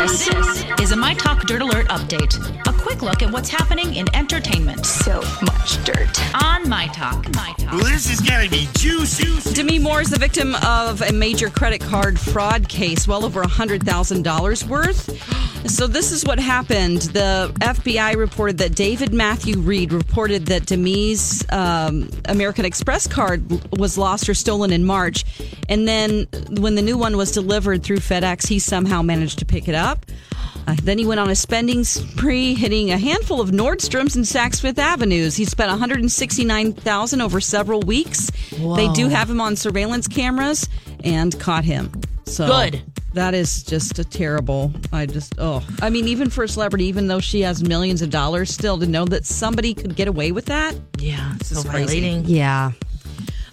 This is a My Talk Dirt Alert update. A quick look at what's happening in entertainment So much dirt. On My Talk. My Talk. This is gonna be juicy. Demi Moore is the victim of a major credit card fraud case, well over $100,000 worth. So, this is what happened. The FBI reported that David Matthew Reed reported that Demi's um, American Express card was lost or stolen in March. And then, when the new one was delivered through FedEx, he somehow managed to pick it up. Uh, then he went on a spending spree, hitting a handful of Nordstroms and Saks Fifth Avenues. He spent 169,000 over several weeks. They do have him on surveillance cameras and caught him. So Good. That is just a terrible. I just oh, I mean, even for a celebrity, even though she has millions of dollars, still to know that somebody could get away with that. Yeah, so is crazy. violating. Yeah.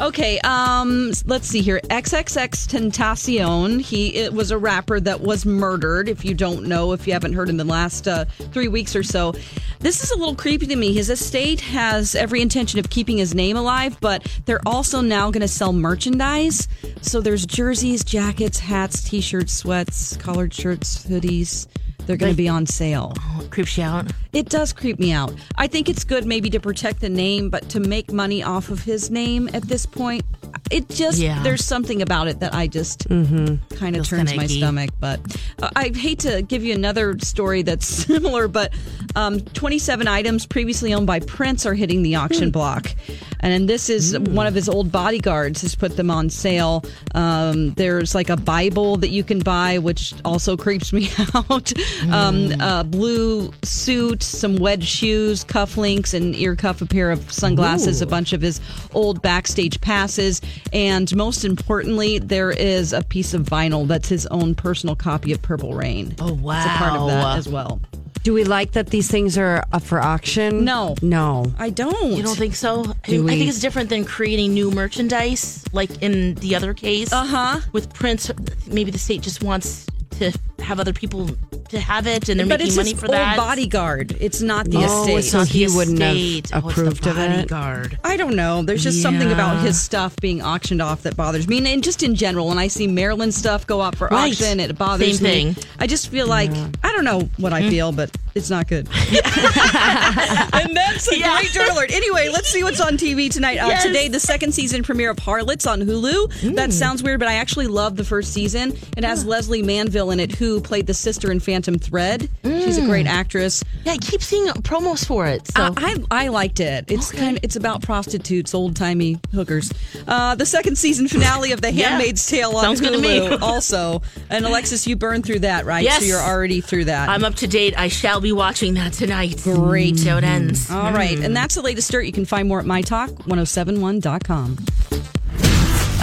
Okay, um, let's see here. XXXTentacion. He it was a rapper that was murdered. If you don't know, if you haven't heard in the last uh, three weeks or so, this is a little creepy to me. His estate has every intention of keeping his name alive, but they're also now going to sell merchandise. So there's jerseys, jackets, hats, t-shirts, sweats, collared shirts, hoodies. They're going to be on sale. Oh, creeps you out. It does creep me out. I think it's good maybe to protect the name, but to make money off of his name at this point, it just Yeah. there's something about it that I just kind of turns my stomach. But uh, I hate to give you another story that's similar, but um, 27 items previously owned by Prince are hitting the auction block, and this is one of his old bodyguards has put them on sale. Um, there's like a Bible that you can buy, which also creeps me out. Um, a blue suit, some wedge shoes, cufflinks, and ear cuff, a pair of sunglasses, a bunch of his old backstage passes, and most importantly, there is a piece of vinyl that's his own personal copy of Purple Rain. Oh, wow. It's a part of that as well. Do we like that these things are up for auction? No. No. I don't. You don't think so? I, Do I we- think it's different than creating new merchandise, like in the other case. Uh huh. With Prince, maybe the state just wants to have other people to have it, and they're But making money his for old that. bodyguard. It's not the Oh, estate. it's not- he The wouldn't have estate. Oh, it's the approved of it? bodyguard. I don't know. There's just something about his stuff being auctioned off that bothers me. And just in general, when I see Maryland stuff go up for Right. auction, it bothers Same me. thing. I just feel like, I don't know what I hmm. feel, but it's not good. and that's a Yeah. great alert. Anyway, let's see what's on TV tonight. Uh, Yes. Today, the second season premiere of Harlots on Hulu. That sounds weird, but I actually love the first season. It has Lesley Manville in it, who played the sister in Phantom Thread. She's a great actress. Yeah, I keep seeing promos for it. So Uh, I I liked it. It's kind of it's about prostitutes, old timey hookers. Uh, the second season finale of The Yeah. Handmaid's Tale on Sounds good to me. Hulu also. And Alexis, you burned through that, right? Yes. So you're already through that. I'm up to date. I shall be watching that tonight. Great. So it ends. All right, and mm-hmm. that's the latest dirt. You can find more at mytalk1071.com.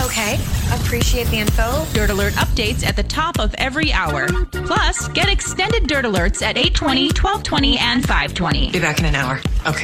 Okay, appreciate the info. Dirt Alert updates at the top of every hour. Plus, get extended Dirt Alerts at 820, 1220, and 520. Be back in an hour. Okay.